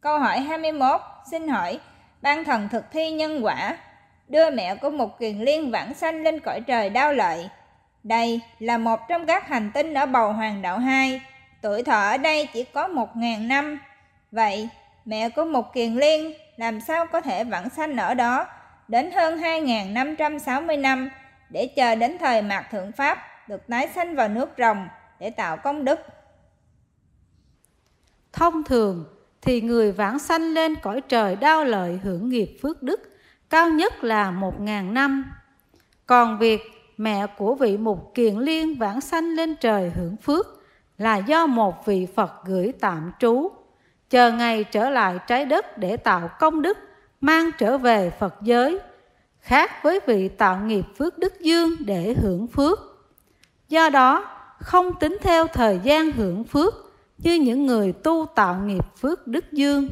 Câu hỏi 21 xin hỏi, ban thần thực thi nhân quả, đưa mẹ của một kiền liên vãng sanh lên cõi trời đau lợi. Đây là một trong các hành tinh ở bầu hoàng đạo 2, tuổi thọ ở đây chỉ có 1.000 năm. Vậy, mẹ của một kiền liên làm sao có thể vãng sanh ở đó đến hơn 2.560 năm để chờ đến thời mạt thượng pháp được tái sanh vào nước rồng để tạo công đức. Thông thường thì người vãng sanh lên cõi trời đau lợi hưởng nghiệp phước đức cao nhất là một ngàn năm. Còn việc mẹ của vị mục kiền liên vãng sanh lên trời hưởng phước là do một vị Phật gửi tạm trú, chờ ngày trở lại trái đất để tạo công đức, mang trở về Phật giới, khác với vị tạo nghiệp phước đức dương để hưởng phước. Do đó, không tính theo thời gian hưởng phước như những người tu tạo nghiệp phước đức dương.